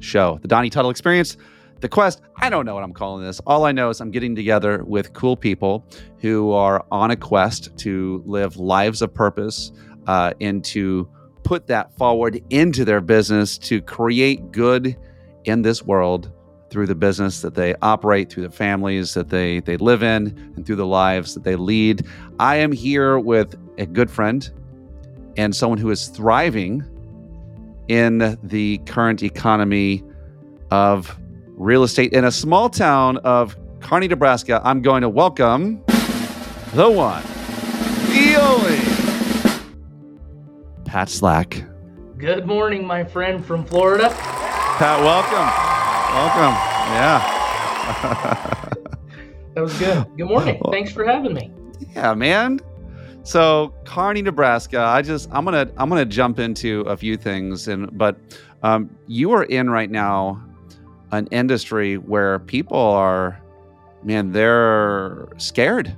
show. The Donnie Tuttle Experience, the quest. I don't know what I'm calling this. All I know is I'm getting together with cool people who are on a quest to live lives of purpose uh, and to put that forward into their business to create good in this world through the business that they operate, through the families that they they live in, and through the lives that they lead. I am here with a good friend and someone who is thriving in the current economy of real estate in a small town of Kearney, Nebraska. I'm going to welcome the one, the only, Pat Slack. Good morning, my friend from Florida. Pat, welcome. Welcome. Yeah. that was good. Good morning. Thanks for having me. Yeah, man. So Kearney, Nebraska. I just I'm gonna I'm gonna jump into a few things, and but um, you are in right now an industry where people are, man, they're scared.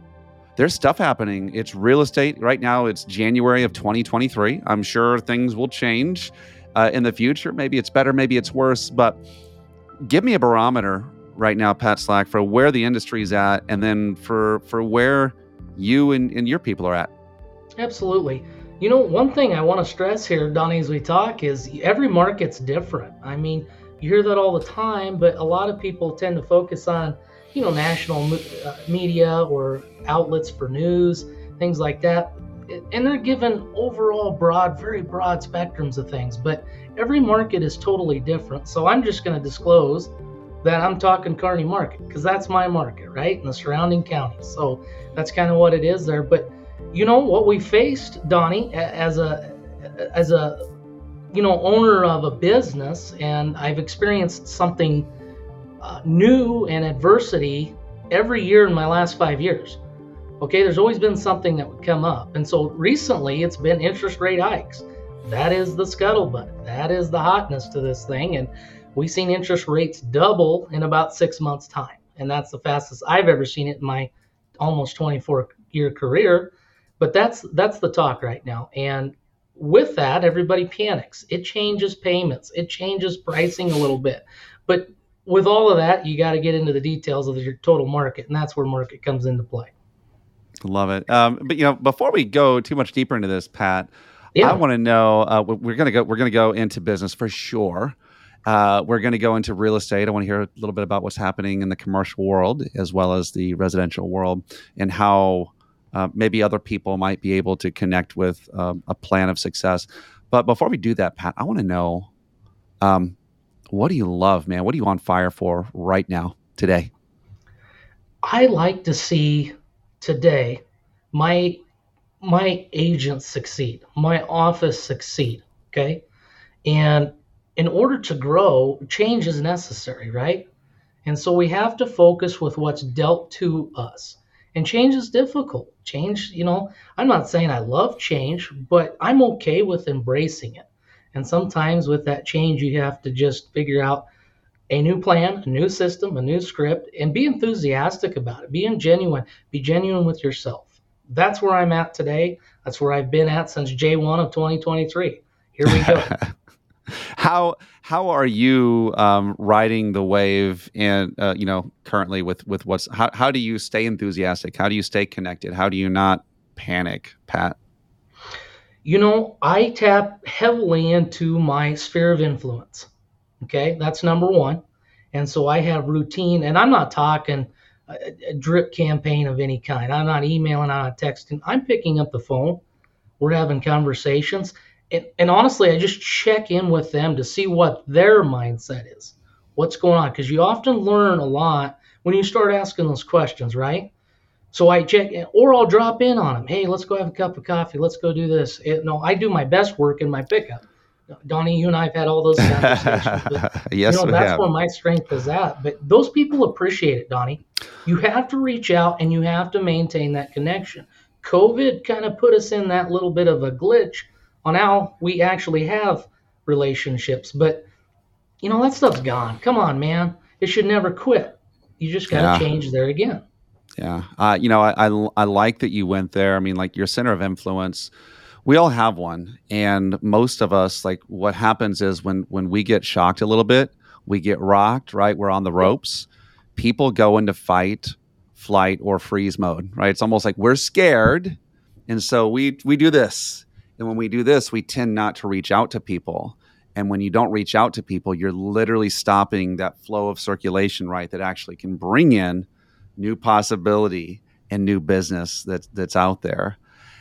There's stuff happening. It's real estate right now. It's January of 2023. I'm sure things will change uh, in the future. Maybe it's better, maybe it's worse, but give me a barometer right now, Pat Slack, for where the industry is at, and then for for where you and, and your people are at. Absolutely. You know, one thing I want to stress here, Donnie, as we talk, is every market's different. I mean, you hear that all the time, but a lot of people tend to focus on, you know, national uh, media or outlets for news, things like that. And they're given overall broad, very broad spectrums of things. But every market is totally different. So I'm just going to disclose that I'm talking Kearney market because that's my market, right? And the surrounding counties. So that's kind of what it is there. But you know what we faced, Donnie, as a as a you know owner of a business, and I've experienced something uh, new and adversity every year in my last five years. Okay, there's always been something that would come up, and so recently it's been interest rate hikes. That is the scuttlebutt. That is the hotness to this thing. And we've seen interest rates double in about six months' time. And that's the fastest I've ever seen it in my almost 24 year career. But that's that's the talk right now. And with that, everybody panics. It changes payments, it changes pricing a little bit. But with all of that, you got to get into the details of your total market, and that's where market comes into play. Love it. Um, but you know, before we go too much deeper into this, Pat, yeah. I want to know. Uh, we're gonna go. We're gonna go into business for sure. Uh, we're going to go into real estate. I want to hear a little bit about what's happening in the commercial world as well as the residential world, and how uh, maybe other people might be able to connect with um, a plan of success. But before we do that, Pat, I want to know, um, what do you love, man? What are you on fire for right now, today? I like to see today my my agents succeed, my office succeed. Okay. And in order to grow, change is necessary, right? And so we have to focus with what's dealt to us. And change is difficult. Change, you know, I'm not saying I love change, but I'm okay with embracing it. And sometimes with that change, you have to just figure out a new plan, a new system, a new script, and be enthusiastic about it. Be genuine. Be genuine with yourself that's where I'm at today. That's where I've been at since J1 of 2023. Here we go. how how are you um, riding the wave and uh, you know currently with with what's how, how do you stay enthusiastic how do you stay connected how do you not panic pat you know i tap heavily into my sphere of influence okay that's number one and so i have routine and i'm not talking a, a drip campaign of any kind. I'm not emailing, I'm not texting. I'm picking up the phone. We're having conversations. And, and honestly, I just check in with them to see what their mindset is, what's going on. Because you often learn a lot when you start asking those questions, right? So I check, or I'll drop in on them. Hey, let's go have a cup of coffee. Let's go do this. It, no, I do my best work in my pickup. Donnie, you and I have had all those conversations. But, yes, you know, that's have. where my strength is at. But those people appreciate it, Donnie. You have to reach out and you have to maintain that connection. COVID kind of put us in that little bit of a glitch on how we actually have relationships. But you know, that stuff's gone. Come on, man. It should never quit. You just got to yeah. change there again. Yeah. Uh, you know, I, I, I like that you went there. I mean, like your center of influence we all have one and most of us like what happens is when when we get shocked a little bit we get rocked, right? We're on the ropes. People go into fight, flight, or freeze mode, right? It's almost like we're scared. And so we we do this. And when we do this, we tend not to reach out to people. And when you don't reach out to people, you're literally stopping that flow of circulation, right? That actually can bring in new possibility and new business that's that's out there.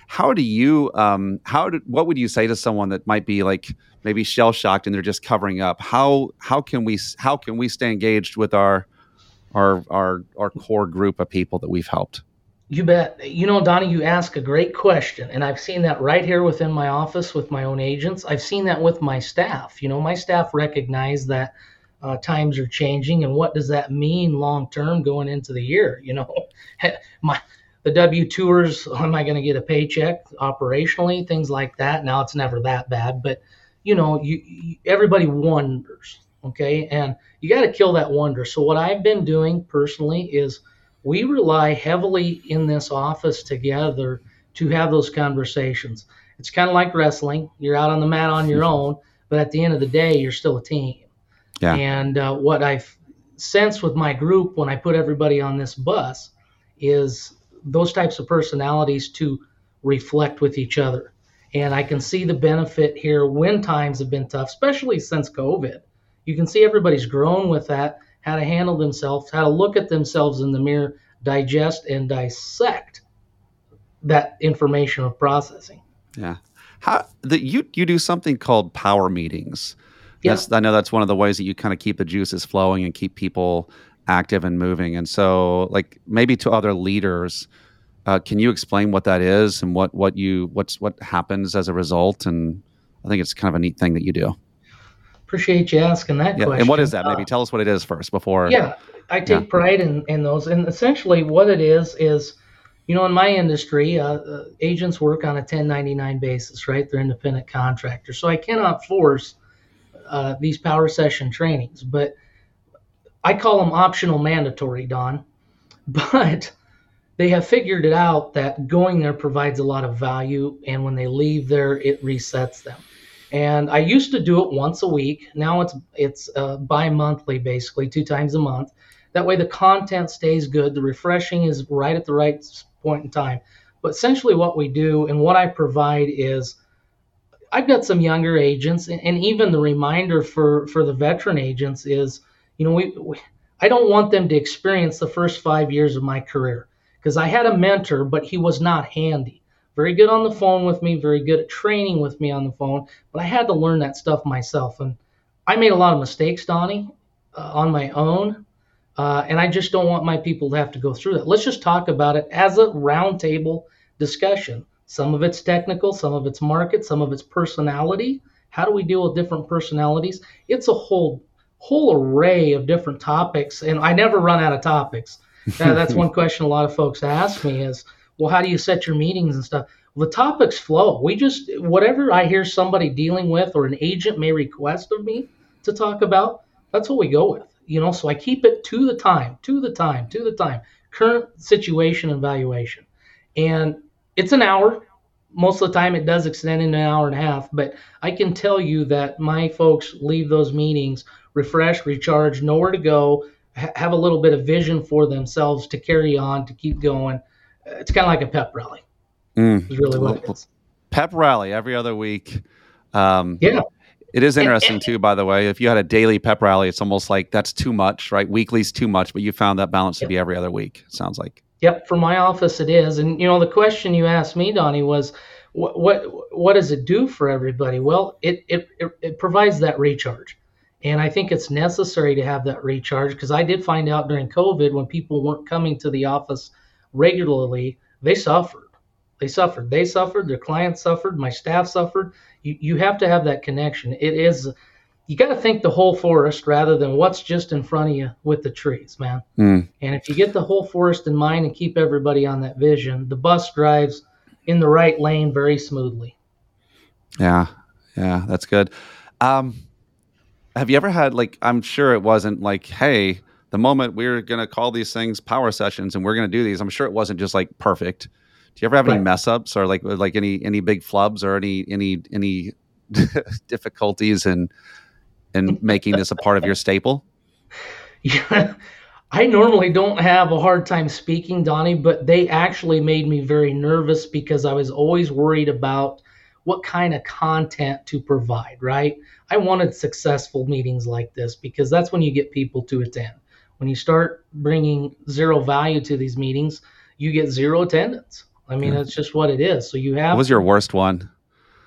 How do you um, how do, what would you say to someone that might be like maybe shell shocked and they're just covering up? How how can we how can we stay engaged with our our our our core group of people that we've helped? You bet. You know, Donnie, you ask a great question, and I've seen that right here within my office with my own agents. I've seen that with my staff. You know, my staff recognize that uh, times are changing, and what does that mean long term going into the year? You know, my the W tours, am I going to get a paycheck operationally? Things like that. Now it's never that bad, but you know, you, you everybody wonders, okay, and you got to kill that wonder. So what I've been doing personally is we rely heavily in this office together to have those conversations. It's kind of like wrestling. You're out on the mat on your own, but at the end of the day, you're still a team. Yeah. And uh, what I've sensed with my group when I put everybody on this bus is those types of personalities to reflect with each other. And I can see the benefit here when times have been tough, especially since COVID. You can see everybody's grown with that, how to handle themselves, how to look at themselves in the mirror, digest and dissect that information of processing. Yeah. How that you you do something called power meetings. Yeah. That's, I know that's one of the ways that you kind of keep the juices flowing and keep people active and moving. And so, like maybe to other leaders, uh, can you explain what that is and what what you what's what happens as a result? And I think it's kind of a neat thing that you do. Appreciate you asking that yeah. question. And what is that? Maybe uh, tell us what it is first before. Yeah, I take yeah. pride in in those. And essentially, what it is is. You know, in my industry, uh, uh agents work on a 1099 basis, right? They're independent contractors. So I cannot force uh, these power session trainings, but I call them optional mandatory, Don. But they have figured it out that going there provides a lot of value, and when they leave there, it resets them. And I used to do it once a week. Now it's it's uh, bi-monthly, basically two times a month. That way, the content stays good. The refreshing is right at the right point in time. But essentially, what we do and what I provide is I've got some younger agents, and, even the reminder for for the veteran agents is, you know, we, we I don't want them to experience the first five years of my career because I had a mentor, but he was not handy. Very good on the phone with me, very good at training with me on the phone, but I had to learn that stuff myself, and I made a lot of mistakes, Donnie, uh, on my own. Uh, and I just don't want my people to have to go through that. Let's just talk about it as a roundtable discussion. Some of it's technical, some of it's market, some of it's personality. How do we deal with different personalities? It's a whole whole array of different topics, and I never run out of topics. That's one question a lot of folks ask me is, well, how do you set your meetings and stuff? The topics flow. We just whatever I hear somebody dealing with or an agent may request of me to talk about, that's what we go with. You know, so I keep it to the time, to the time, to the time, current situation and valuation. And it's an hour. Most of the time, it does extend into an hour and a half, but I can tell you that my folks leave those meetings refreshed, recharged, nowhere to go, ha- have a little bit of vision for themselves to carry on, to keep going. It's kind of like a pep rally. Mm. Is really what it is. Pep rally every other week. Um, yeah. It is interesting too, by the way. If you had a daily pep rally, it's almost like that's too much, right? Weekly's too much, but you found that balance to be every other week. Sounds like. Yep, for my office it is. And you know, the question you asked me, Donnie, was what what, what does it do for everybody? Well, it, it it, it provides that recharge. And I think it's necessary to have that recharge because I did find out during COVID when people weren't coming to the office regularly, they suffered. They suffered. They suffered. Their clients suffered. My staff suffered. You, you have to have that connection. It is you got to think the whole forest rather than what's just in front of you with the trees, man. Mm. And if you get the whole forest in mind and keep everybody on that vision, the bus drives in the right lane very smoothly. Yeah, yeah, that's good. Um, have you ever had like? I'm sure it wasn't like, hey, the moment we're gonna call these things power sessions and we're gonna do these. I'm sure it wasn't just like perfect. Do you ever have right. any mess ups or like like any any big flubs or any any any difficulties and in making this a part of your staple? Yeah, I normally don't have a hard time speaking, Donnie, but they actually made me very nervous because I was always worried about what kind of content to provide, right? I wanted successful meetings like this because that's when you get people to attend. When you start bringing zero value to these meetings, you get zero attendance. I mean, that's just what it is. So you have. What was your worst one?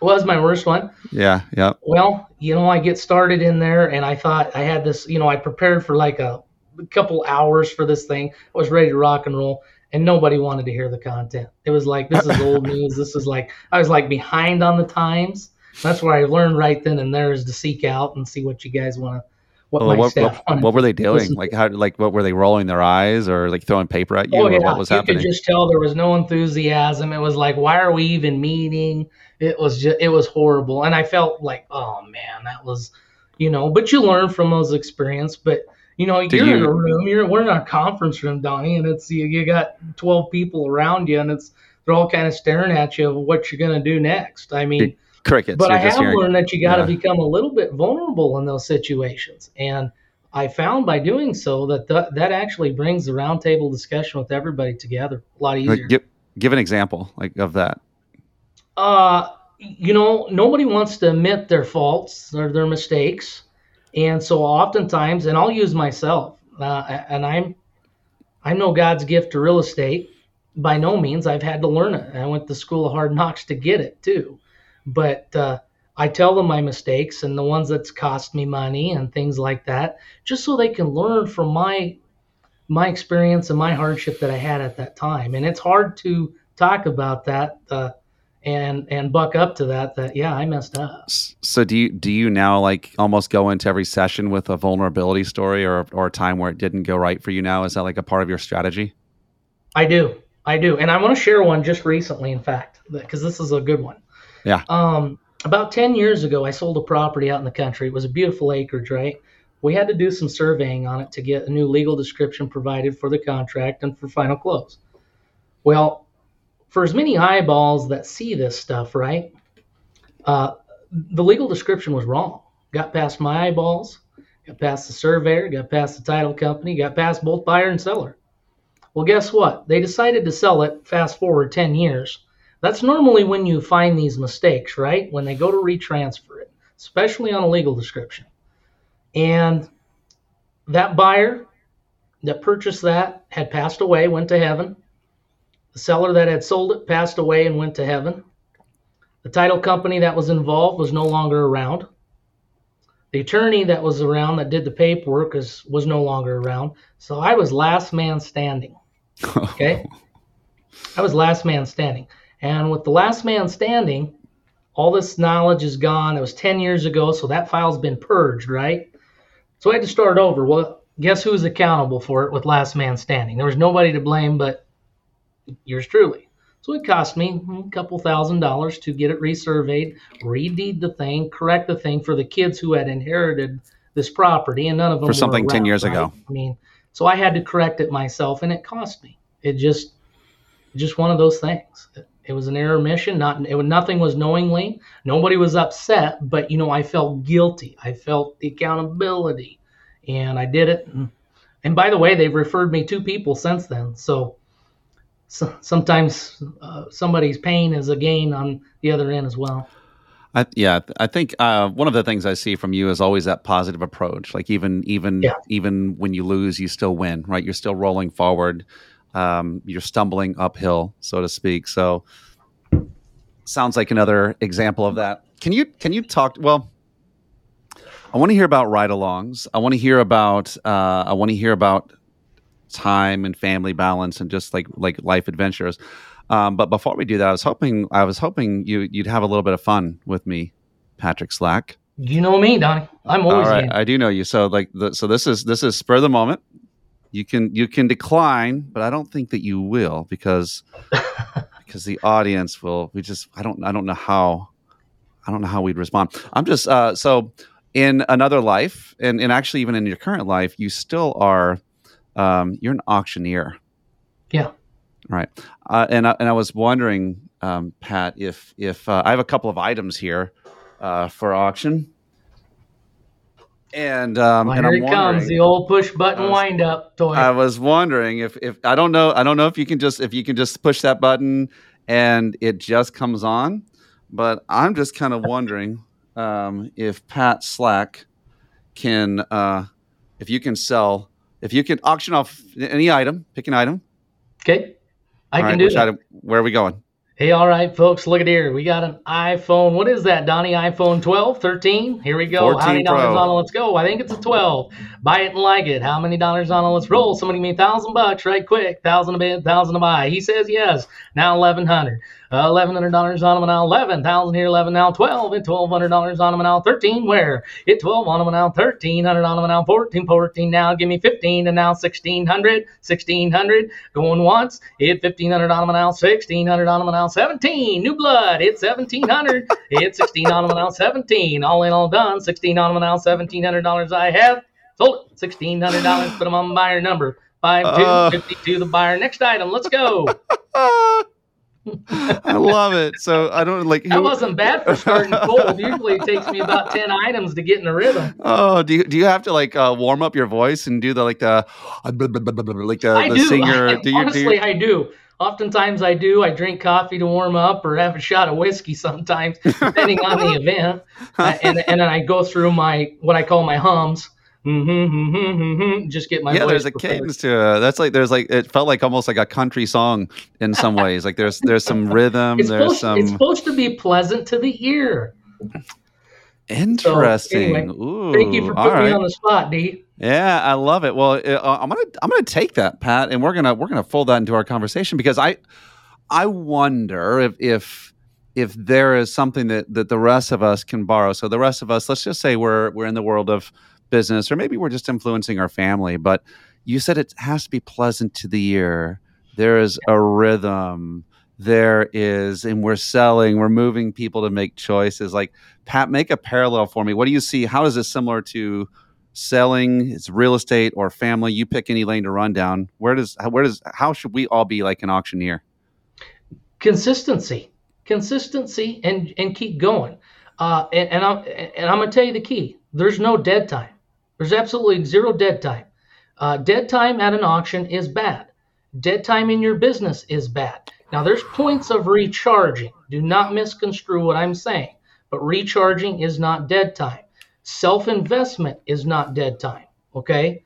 Was my worst one? Yeah, yeah. Well, you know, I get started in there, and I thought I had this. You know, I prepared for like a couple hours for this thing. I was ready to rock and roll, and nobody wanted to hear the content. It was like this is old news. This is like I was like behind on the times. That's where I learned right then and there is to seek out and see what you guys want to what well, what, what, what, were they doing? Like how like what were they rolling their eyes or like throwing paper at you? Oh, yeah. what was you happening? could just tell there was no enthusiasm. It was like, why are we even meeting? It was just it was horrible. And I felt like, oh man, that was you know, but you learn from those experiences. But you know, Did you're you, in a room, you're we're in a conference room, Donnie, and it's you, you got twelve people around you and it's they're all kind of staring at you of what you're gonna do next. I mean crickets. But I have hearing, learned that you got to yeah. become a little bit vulnerable in those situations, and I found by doing so that th- that actually brings the roundtable discussion with everybody together a lot easier. Like, give, give an example like of that. Uh, you know, nobody wants to admit their faults or their mistakes, and so oftentimes, and I'll use myself, uh, and I'm I'm no God's gift to real estate. By no means, I've had to learn it. I went to school of hard knocks to get it too but uh, I tell them my mistakes and the ones that's cost me money and things like that, just so they can learn from my my experience and my hardship that I had at that time. And it's hard to talk about that uh, and and buck up to that. That yeah, I messed up. So do you do you now like almost go into every session with a vulnerability story or or a time where it didn't go right for you? Now is that like a part of your strategy? I do, I do, and I want to share one just recently, in fact, because this is a good one. Yeah. Um, about 10 years ago, I sold a property out in the country. It was a beautiful acreage, right? We had to do some surveying on it to get a new legal description provided for the contract and for final close. Well, for as many eyeballs that see this stuff, right? Uh, the legal description was wrong. Got past my eyeballs, got past the surveyor, got past the title company, got past both buyer and seller. Well, guess what? They decided to sell it fast forward 10 years that's normally when you find these mistakes, right? When they go to retransfer it, especially on a legal description. And that buyer that purchased that had passed away, went to heaven. The seller that had sold it passed away and went to heaven. The title company that was involved was no longer around. The attorney that was around that did the paperwork was, was no longer around. So I was last man standing. Okay? I was last man standing. And with the last man standing, all this knowledge is gone. It was 10 years ago, so that file's been purged, right? So I had to start over. Well, guess who's accountable for it with last man standing? There was nobody to blame but yours truly. So it cost me a couple thousand dollars to get it resurveyed, redeed the thing, correct the thing for the kids who had inherited this property, and none of them for something around, 10 years right? ago. I mean, so I had to correct it myself, and it cost me. It just, just one of those things. It was an error mission. Not it, nothing was knowingly. Nobody was upset, but you know I felt guilty. I felt the accountability, and I did it. And, and by the way, they've referred me two people since then. So, so sometimes uh, somebody's pain is a gain on the other end as well. I, yeah, I think uh, one of the things I see from you is always that positive approach. Like even even yeah. even when you lose, you still win, right? You're still rolling forward um, you're stumbling uphill, so to speak. So, sounds like another example of that. Can you can you talk? Well, I want to hear about ride-alongs. I want to hear about uh, I want to hear about time and family balance and just like like life adventures. Um, but before we do that, I was hoping I was hoping you you'd have a little bit of fun with me, Patrick Slack. You know me, Donnie. I'm always All right, I do know you. So like the, so this is this is spur of the moment you can you can decline, but I don't think that you will because because the audience will. We just I don't I don't know how I don't know how we'd respond. I'm just uh, so in another life, and and actually even in your current life, you still are um, you're an auctioneer. Yeah. Right. Uh, and I, and I was wondering, um, Pat, if if uh, I have a couple of items here uh, for auction. And um, Well, and here I'm it comes the old push button was- wind up toy. I was wondering if if I don't know I don't know if you can just if you can just push that button and it just comes on, but I'm just kind of wondering um, if Pat Slack can uh, if you can sell if you can auction off any item, pick an item. okay. I All can right, do that. item- where are we going? Hey, all right, folks, look at here. We got an iPhone. What is that, Donnie? iPhone 12, 13? Here we go. How 14 many dollars on it? Let's go. I think it's a 12. Buy it and like it. How many dollars on it? Let's roll. Somebody give me a thousand bucks right quick. Thousand a bid, thousand to buy. He says yes. Now eleven hundred. Uh, eleven hundred dollars on them now. Eleven thousand here. Eleven now. Twelve. And twelve hundred dollars on them now. Thirteen. Where? It twelve on them now. Thirteen hundred on them now. Fourteen. Fourteen now. Give me fifteen. And now sixteen hundred. Sixteen hundred. Going once. Fifteen hundred on them now. Sixteen hundred on them now. Seventeen. New blood. It's seventeen hundred. It's sixteen on them now. Seventeen. All in, all done. Sixteen on them now. Seventeen hundred dollars I have. Sold it. Sixteen hundred dollars. Put them on buyer number. Five two Uh. fifty two. The buyer. Next item. Let's go. I love it. So I don't like That who. wasn't bad for starting cold. Usually it takes me about ten items to get in the rhythm. Oh, do you do you have to like uh, warm up your voice and do the like the like the, I the singer? Do you, Honestly, do you, I do. Oftentimes I do. I drink coffee to warm up or have a shot of whiskey sometimes, depending on the event. Uh, and, and then I go through my what I call my hums. Mm-hmm, mm-hmm, mm-hmm, just get my yeah, there's a cadence to it. That's like there's like it felt like almost like a country song in some ways. Like there's there's some rhythm. It's there's supposed, it's supposed to be pleasant to the ear. interesting. anyway, Ooh, Thank you for putting me on the spot, D. Yeah, I love it. Well, uh, I'm gonna I'm gonna take that, Pat, and we're gonna we're gonna fold that into our conversation because I I wonder if if if there is something that that the rest of us can borrow. So the rest of us, let's just say we're we're in the world of business, or maybe we're just influencing our family. But you said it has to be pleasant to the ear. There is a rhythm. There is, and we're selling. We're moving people to make choices. Like Pat, make a parallel for me. What do you see? How is this similar to selling? It's real estate or family. You pick any lane to run down. Where does where does how should we all be like an auctioneer? consistency consistency and and keep going uh, and, and i'm and i'm going to tell you the key there's no dead time there's absolutely zero dead time. Uh, dead time at an auction is bad. Dead time in your business is bad. Now there's points of recharging. Do not misconstrue what i'm saying but recharging is not dead time. Self-investment is not dead time okay?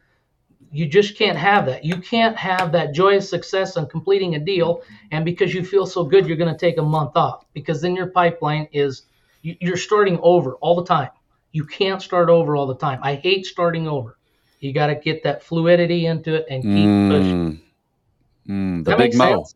You just can't have that. You can't have that joyous success on completing a deal, and because you feel so good, you're going to take a month off because then your pipeline is you- you're starting over all the time. You can't start over all the time. I hate starting over. You got to get that fluidity into it and keep pushing. Mm. Mm, the That big mo. sense?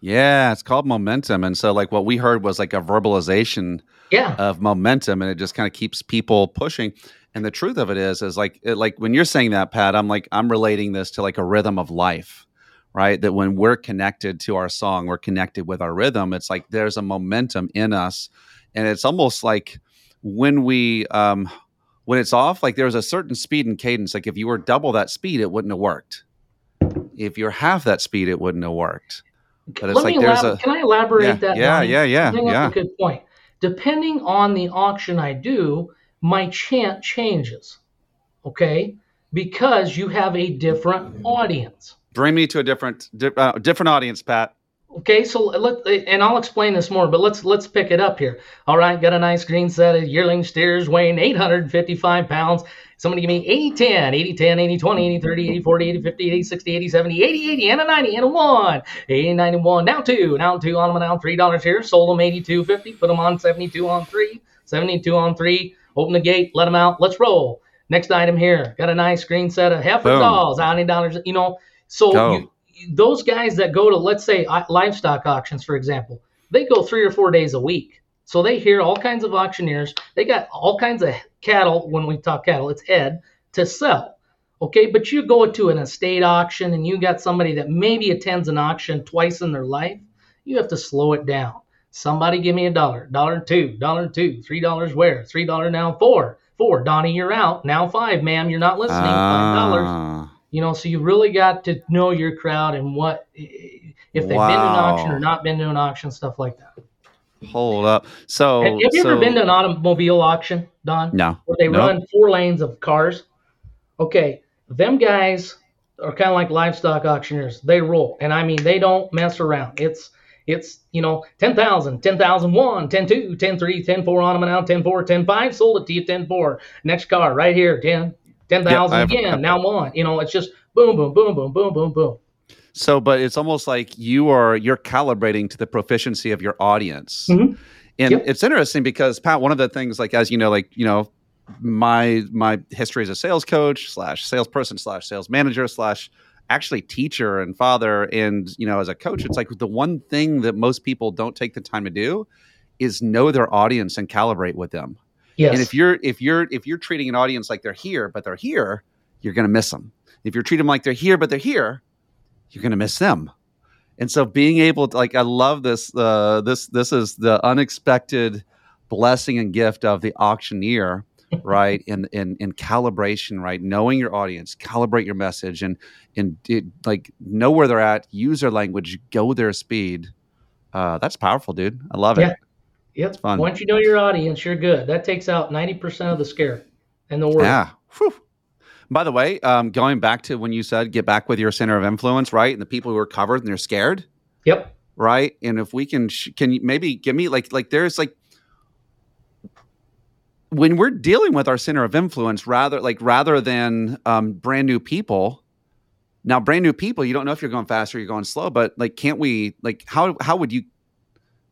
Yeah, it's called momentum. And so like what we heard was like a verbalization Yeah, of momentum and it just kind of keeps people pushing. And the truth of it is is like it, like when you're saying that Pat, I'm like I'm relating this to like a rhythm of life. Right? That when we're connected to our song, we're connected with our rhythm. It's like there's a momentum in us and it's almost like when we um when it's off like there's a certain speed and cadence like if you were double that speed it wouldn't have worked. If you're half that speed it wouldn't have worked. But it's Let like me there's elab- a Can I elaborate yeah, that? yeah, Donnie? yeah, yeah, I think that's yeah. a good point. Depending on the auction I do, my chant changes. Okay, because you have a different audience. Bring me to a different di- uh, different audience, Pat. Okay, so let and I'll explain this more, but let's let's pick it up here. All right, got a nice green set of yearling steers weighing 855 pounds. Somebody give me 80 10, 80 10, 80 20, 80 30, 80 40, 80 50, 80 60, 80 70, 80 80, and a 90, and a 1. 80 91, now 2, now 2 on them, now $3 here. Sold them 82 50, put them on 72 on 3, 72 on 3. Open the gate, let them out, let's roll. Next item here, got a nice green set of heifer Boom. dolls, $90, you know. So you, those guys that go to let's say livestock auctions for example they go three or four days a week. So they hear all kinds of auctioneers. They got all kinds of cattle. When we talk cattle it's head to sell. Okay but you go to an estate auction and you got somebody that maybe attends an auction twice in their life you have to slow it down. Somebody give me a dollar dollar two dollar two three dollars where three dollar now four four donnie you're out now five ma'am you're not listening five dollars. Ah, you know, so you really got to know your crowd and what if they've been to an auction or not been to an auction, stuff like that. Hold up. So Have, have you so, ever been to an automobile auction, Don? No. Where they Nope. run four lanes of cars? Okay, them guys are kind of like livestock auctioneers. They roll, and I mean they don't mess around. It's it's you know 10,000, 10,001, 10,2, 10,3, 10,4 on them now, 10,4, 10,5, sold it to you 10,4. Next car right here, 10, 10,000 I've- again. I've- now one. You know, it's just boom, boom, boom, boom, boom, boom, boom. So, but it's almost like you are you're calibrating to the proficiency of your audience, Mhm. and Yep. it's interesting because Pat, one of the things, like as you know, like you know, my my history as a sales coach slash salesperson slash sales manager slash actually teacher and father, and you know, as a coach, it's like the one thing that most people don't take the time to do is know their audience and calibrate with them. Yes. And if you're if you're if you're treating an audience like they're here, but they're here, you're going to miss them. If you're treating them like they're here, but they're here, you're going to miss them. And so being able to like I love this uh this this is the unexpected blessing and gift of the auctioneer, right? In in in calibration, right? Knowing your audience, calibrate your message and and it, like know where they're at, use their language, go their speed. Uh that's powerful, dude. I love Yeah. it. Yep. fun. Once you know your audience, you're good. That takes out 90% of the scare in the world. Yeah. Whew. By the way, um, going back to when you said get back with your center of influence, right? And the people who are covered and they're scared, Yep. right? And if we can, sh- can you maybe give me like like there's like when we're dealing with our center of influence, rather like rather than um, brand new people. Now, brand new people, you don't know if you're going fast or you're going slow, but like, can't we like how how would you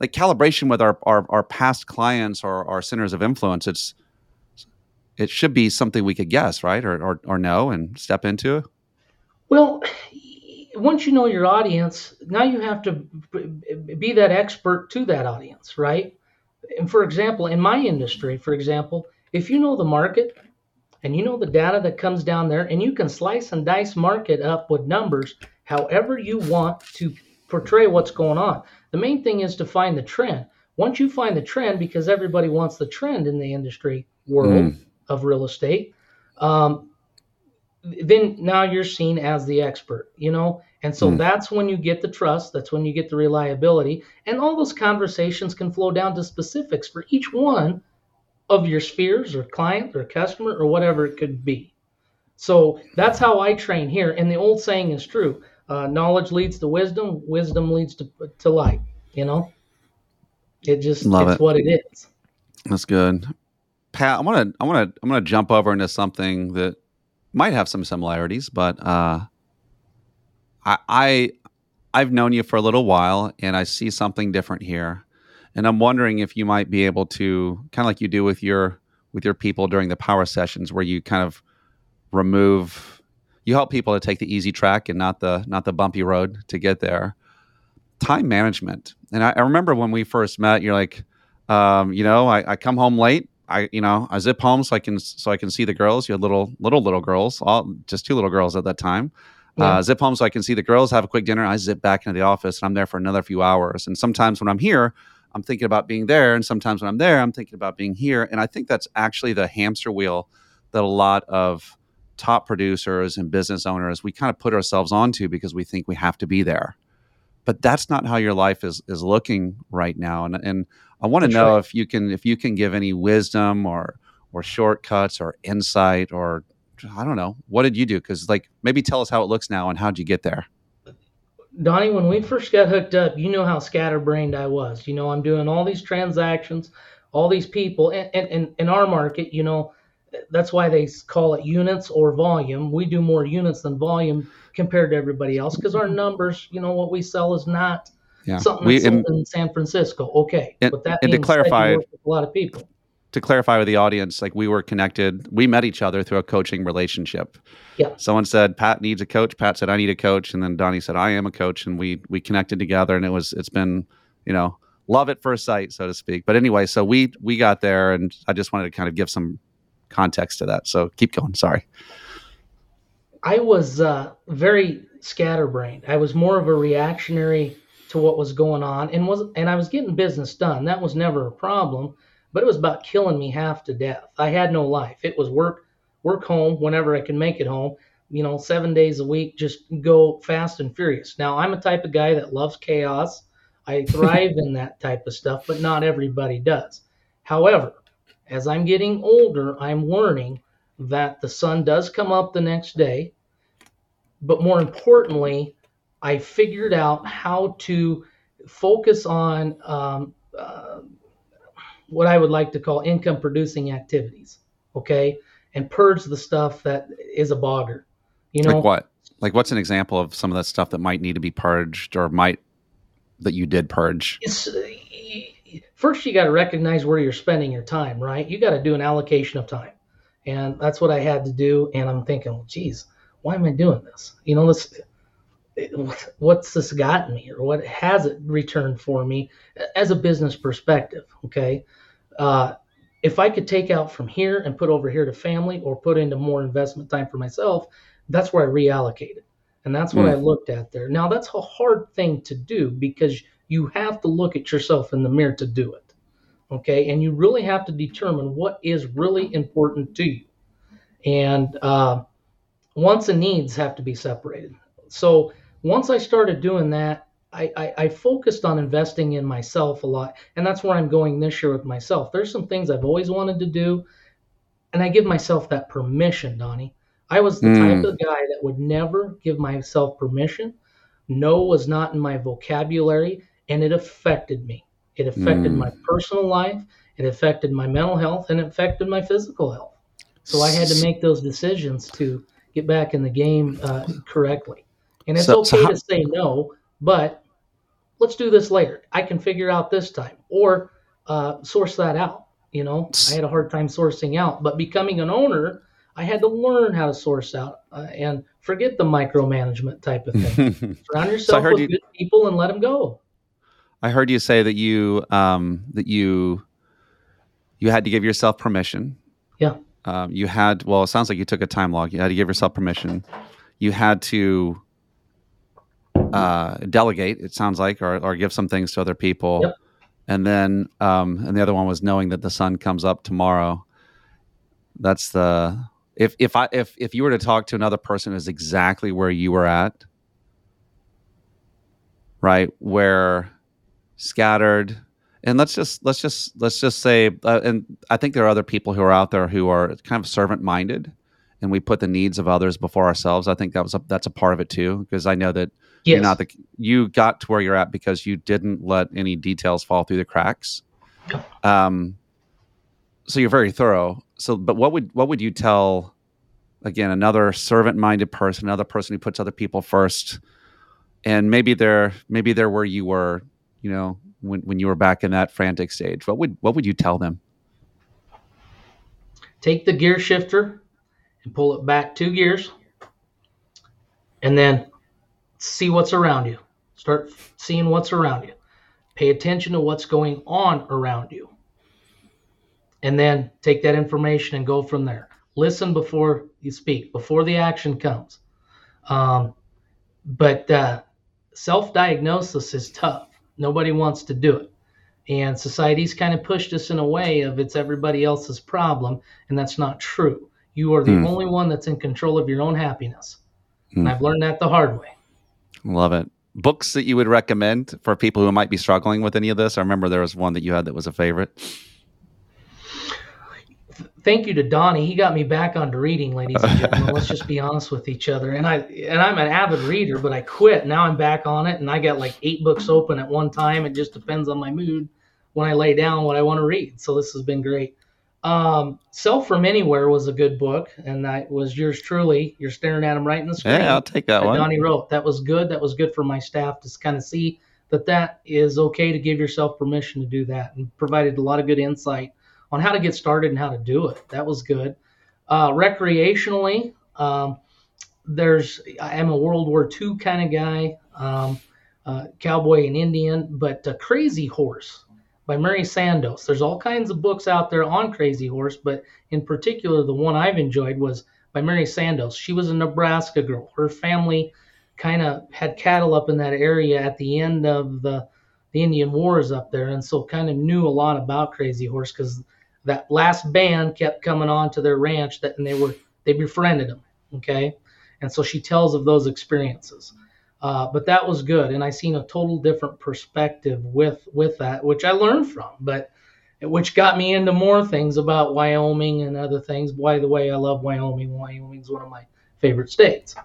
like calibration with our our, our past clients or our centers of influence? It's it should be something we could guess, right, or or, or know and step into. Well, once you know your audience, now you have to be that expert to that audience, right? And for example, in my industry, for example, if you know the market and you know the data that comes down there and you can slice and dice market up with numbers however you want to portray what's going on. The main thing is to find the trend. Once you find the trend, because everybody wants the trend in the industry world of real estate, um, then now you're seen as the expert, you know? And so Hmm. that's when you get the trust, that's when you get the reliability, and all those conversations can flow down to specifics for each one of your spheres or client or customer or whatever it could be. So that's how I train here. And the old saying is true uh, knowledge leads to wisdom, wisdom leads to, to light, you know? It just, Love it's it. what it is. That's good. Pat, I want to I want to I'm going to jump over into something that might have some similarities, but uh I I I've known you for a little while and I see something different here. And I'm wondering if you might be able to kind of like you do with your with your people during the power sessions where you kind of remove you help people to take the easy track and not the not the bumpy road to get there. Time management. And I, I remember when we first met, you're like, um, you know, I, I come home late. I, you know, I zip home so I can so I can see the girls. You had little little little girls, all just two little girls at that time. Yeah. Uh, zip home so I can see the girls, have a quick dinner. I zip back into the office and I'm there for another few hours. And sometimes when I'm here, I'm thinking about being there, and sometimes when I'm there, I'm thinking about being here. And I think that's actually the hamster wheel that a lot of top producers and business owners we kind of put ourselves onto because we think we have to be there. But that's not how your life is is looking right now. And and I want to know right. if you can if you can give any wisdom or or shortcuts or insight or I don't know what did you do because like maybe tell us how it looks now and how'd you get there. Donnie, when we first got hooked up, you know how scatterbrained I was. You know, I'm doing all these transactions, all these people, and, in our market, you know, that's why they call it units or volume. We do more units than volume compared to everybody else because our numbers, you know, what we sell is not Yeah, something we and in San Francisco. Okay, And- but that and to being said, we clarify- a lot of people. to clarify with the audience, like we were connected, we met each other through a coaching relationship. Yeah. Someone said Pat needs a coach. Pat said I need a coach, and then Donnie said I am a coach, and we we connected together, and it was it's been you know love at first sight, so to speak. But anyway, so we we got there, and I just wanted to kind of give some context to that. So keep going. Sorry. I was uh, very scatterbrained. I was more of a reactionary to what was going on, and was and I was getting business done. That was never a problem, but it was about killing me half to death. I had no life. It was work, work home whenever I could make it home. You know, seven days a week, just go fast and furious. Now I'm a type of guy that loves chaos. I thrive in that type of stuff, but not everybody does. However, as I'm getting older, I'm learning that the sun does come up the next day. But more importantly, I figured out how to focus on um, uh, what I would like to call income producing activities. Okay. And purge the stuff that is a bogger. You know, like what? Like what's an example of some of that stuff that might need to be purged or might that you did purge? It's, first, you got to recognize where you're spending your time, right? You got to do an allocation of time. And that's what I had to do. And I'm thinking, well, geez, why am I doing this? You know, this, what's this gotten me or what has it returned for me as a business perspective? Okay. Uh, if I could take out from here and put over here to family or put into more investment time for myself, that's where I reallocated. And that's what mm. I looked at there. Now, that's a hard thing to do because you have to look at yourself in the mirror to do it. Okay. And you really have to determine what is really important to you. And uh, wants and needs have to be separated. So once I started doing that, I, I, I, focused on investing in myself a lot. And that's where I'm going this year with myself. There's some things I've always wanted to do. And I give myself that permission, Donnie. I was the mm. type of guy that would never give myself permission. No was not in my vocabulary, and it affected me. It affected mm. my personal life, it affected my mental health, and it affected my physical health. So I had to make those decisions to get back in the game uh, correctly. And it's so, okay so how- to say no, but let's do this later. I can figure out this time or uh, source that out. You know, I had a hard time sourcing out, but becoming an owner I had to learn how to source out uh, and forget the micromanagement type of thing. Surround yourself so with you, good people and let them go. I heard you say that you um, that you you had to give yourself permission. Yeah. Um, you had well, it sounds like you took a time log. You had to give yourself permission. You had to uh, delegate. It sounds like, or or give some things to other people. Yep. And then, um, and the other one was knowing that the sun comes up tomorrow. That's the if if I if if you were to talk to another person who's exactly where you were at, right, where scattered, and let's just let's just let's just say, uh, and I think there are other people who are out there who are kind of servant minded, and we put the needs of others before ourselves. I think that was a, that's a part of it too, because I know that yes. you're not the you got to where you're at because you didn't let any details fall through the cracks. Um, so you're very thorough. So, but what would what would you tell again another servant-minded person, another person who puts other people first, and maybe they're maybe they're where you were, you know, when when you were back in that frantic stage. What would what would you tell them? Take the gear shifter and pull it back two gears, and then see what's around you. Start seeing what's around you. Pay attention to what's going on around you and then take that information and go from there. Listen before you speak, before the action comes. Um, but uh, self diagnosis is tough. Nobody wants to do it. And society's kind of pushed us in a way of it's everybody else's problem, and that's not true. You are the mm. only one that's in control of your own happiness. Mm. And I've learned that the hard way. Love it. Books that you would recommend for people who might be struggling with any of this? I remember there was one that you had that was a favorite thank you to Donnie. He got me back onto reading, ladies and gentlemen. Let's just be honest with each other. And I and I'm an avid reader, but I quit. Now I'm back on it, and I got like eight books open at one time. It just depends on my mood when I lay down what I want to read. So this has been great. Um, Self from Anywhere was a good book, and that was yours truly. You're staring at him right in the screen. Yeah, I'll take that one. Donnie wrote that was good. That was good for my staff to kind of see that that is okay to give yourself permission to do that, and provided a lot of good insight on how to get started and how to do it. That was good. Uh, recreationally, um, there's I am a World War II kind of guy, um, uh, cowboy and Indian, but uh, Crazy Horse by Mari Sandoz. There's all kinds of books out there on Crazy Horse, but in particular, the one I've enjoyed was by Mari Sandoz. She was a Nebraska girl. Her family kind of had cattle up in that area at the end of the the Indian Wars up there, and so kind of knew a lot about Crazy Horse because that last band kept coming on to their ranch that and they were they befriended them okay and so she tells of those experiences Uh, but that was good, and I seen a total different perspective with with that, which I learned from. But which got me into more things about Wyoming and other things. By the way, I love Wyoming. Wyoming's one of my favorite states.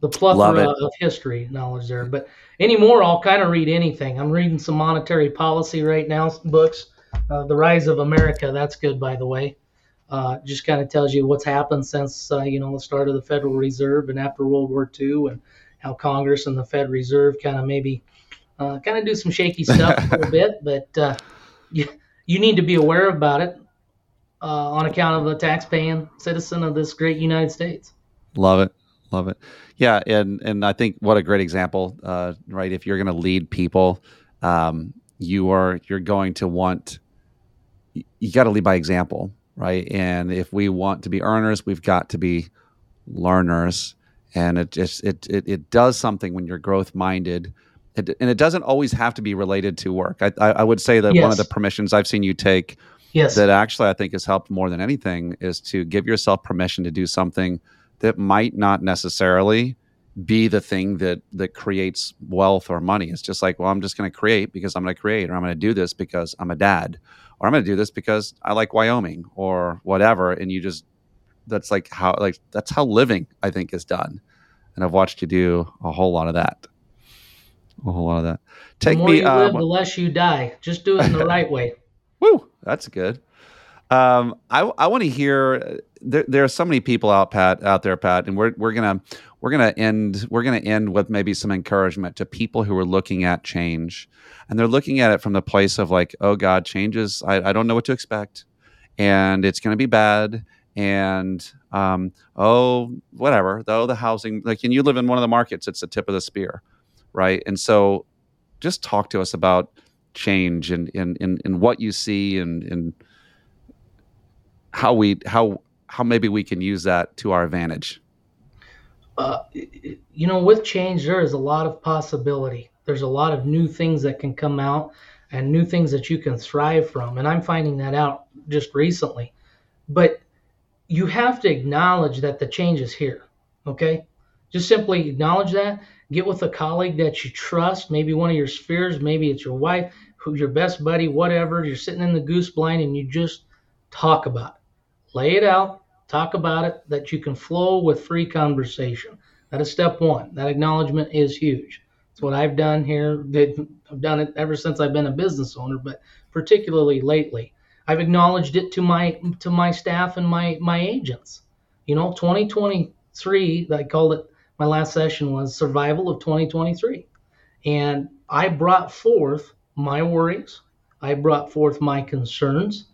The plethora of history knowledge there. But anymore, I'll kind of read anything. I'm reading some monetary policy right now, books. Uh, the Rise of America, that's good, by the way. Uh, just kind of tells you what's happened since uh, you know the start of the Federal Reserve and after World War II, and how Congress and the Fed Reserve kind of maybe uh, kind of do some shaky stuff a little bit, but uh, you, you need to be aware about it uh, on account of a tax-paying citizen of this great United States. Love it, love it. Yeah, and and I think what a great example, uh, right? If you're going to lead people, um, you are you're going to want you got to lead by example, right? And if we want to be earners, we've got to be learners. And it just it it, it does something when you're growth minded. It, and it doesn't always have to be related to work. I, I, would say that yes. one of the permissions I've seen you take yes. that actually I think has helped more than anything is to give yourself permission to do something that might not necessarily be the thing that that creates wealth or money. It's just like, well, I'm just going to create because I'm going to create, or I'm going to do this because I'm a dad, or I'm going to do this because I like Wyoming or whatever. And you just, that's like how, like, that's how living, I think, is done. And I've watched you do a whole lot of that. A whole lot of that. Take the more me, you uh, live, the less you die. Just do it in the right way. Woo, that's good. Um, I, I want to hear. There, there are so many people out, Pat, out there, Pat, and we're we're gonna we're gonna end we're gonna end with maybe some encouragement to people who are looking at change, and they're looking at it from the place of like, oh God, changes. I, I don't know what to expect, and it's gonna be bad, and um, oh whatever. Though the housing, like, and you live in one of the markets, it's the tip of the spear, right? And so, just talk to us about change and and and, and what you see and and how we how how maybe we can use that to our advantage. Uh, you know, with change, there is a lot of possibility. There's a lot of new things that can come out and new things that you can thrive from. And I'm finding that out just recently. But you have to acknowledge that the change is here. Okay? Just simply acknowledge that. Get with a colleague that you trust, maybe one of your spheres, maybe it's your wife, who your best buddy, whatever. You're sitting in the goose blind and you just talk about it lay it out, talk about it, that you can flow with free conversation. That is step one. That acknowledgement is huge. It's what I've done here. I've done it ever since I've been a business owner, but particularly lately. I've acknowledged it to my to my staff and my my agents. You know, 2023, I called it my last session was survival of 2023. And I brought forth my worries, I brought forth my concerns,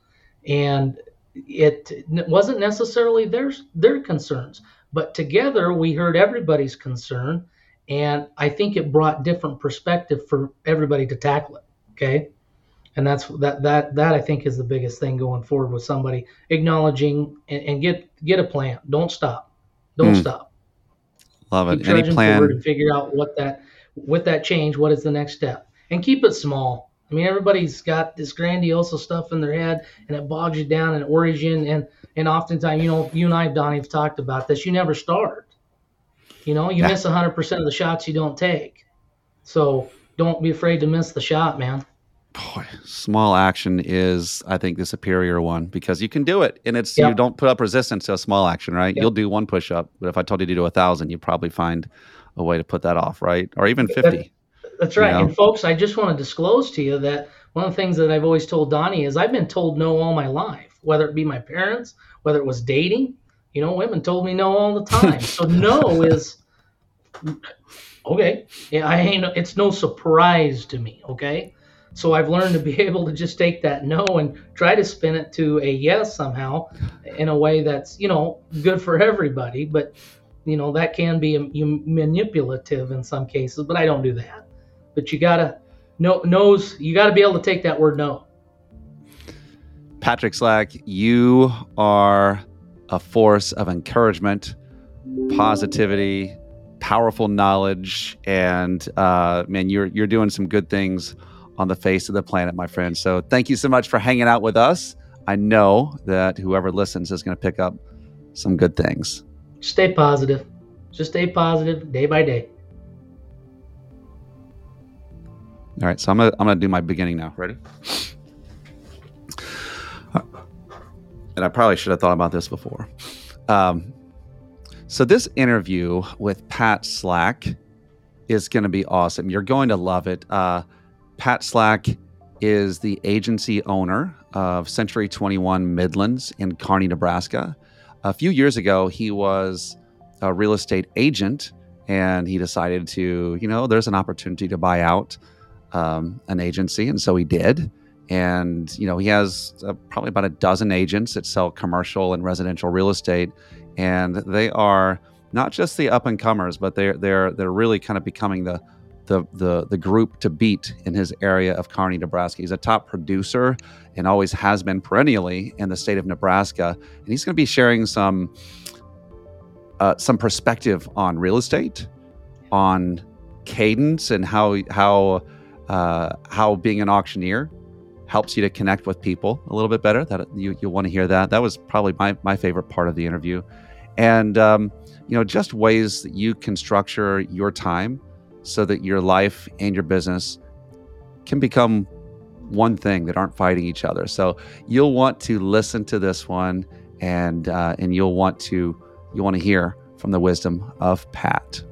and it wasn't necessarily their their concerns, but together we heard everybody's concern, and I think it brought different perspective for everybody to tackle it. Okay, and that's that that that I think is the biggest thing going forward with somebody acknowledging and, and get get a plan. Don't stop. Don't mm. stop. Love it. Keep Any plan? And figure out what that with that change. What is the next step? And keep it small I mean, everybody's got this grandiose stuff in their head, and it bogs you down and it worries you. And and, and oftentimes, you know, you and I, Donnie, have talked about this. You never start. You know, you yeah. miss 100% of the shots you don't take. So don't be afraid to miss the shot, man. Boy, small action is, I think, the superior one because you can do it, and it's yep. you don't put up resistance to a small action, right? Yep. You'll do one push up, but if I told you to do a thousand, you'd probably find a way to put that off, right? Or even fifty. That's right. You know? And folks, I just want to disclose to you that one of the things that I've always told Donnie is I've been told no all my life, whether it be my parents, whether it was dating. You know, women told me no all the time. so no is okay. Yeah, I ain't. It's no surprise to me. Okay. So I've learned to be able to just take that no and try to spin it to a yes somehow in a way that's, you know, good for everybody. But, you know, that can be um, manipulative in some cases, but I don't do that but you gotta know knows you gotta be able to take that word no. Patrick Slack, you are a force of encouragement, positivity, powerful knowledge, and uh, man, you're you're doing some good things on the face of the planet, my friend. So thank you so much for hanging out with us. I know that whoever listens is going to pick up some good things. Stay positive. Just stay positive day by day. All right, so I'm gonna I'm gonna do my beginning now. Ready? And I probably should have thought about this before. Um, so this interview with Pat Slack is going to be awesome. You're going to love it. Uh, Pat Slack is the agency owner of Century 21 Midlands in Kearney, Nebraska. A few years ago, he was a real estate agent and he decided to, you know, there's an opportunity to buy out um, an agency. And so he did. And, you know, he has uh, probably about a dozen agents that sell commercial and residential real estate. And they are not just the up and comers, but they're, they're, they're really kind of becoming the, the, the, the group to beat in his area of Kearney, Nebraska. He's a top producer and always has been perennially in the state of Nebraska. And he's going to be sharing some, uh, some perspective on real estate, on cadence, and how how uh, how being an auctioneer helps you to connect with people a little bit better. That you you want to hear that. That was probably my my favorite part of the interview, and um, you know just ways that you can structure your time so that your life and your business can become one thing that aren't fighting each other. So you'll want to listen to this one, and uh, and you'll want to you want to hear from the wisdom of Pat.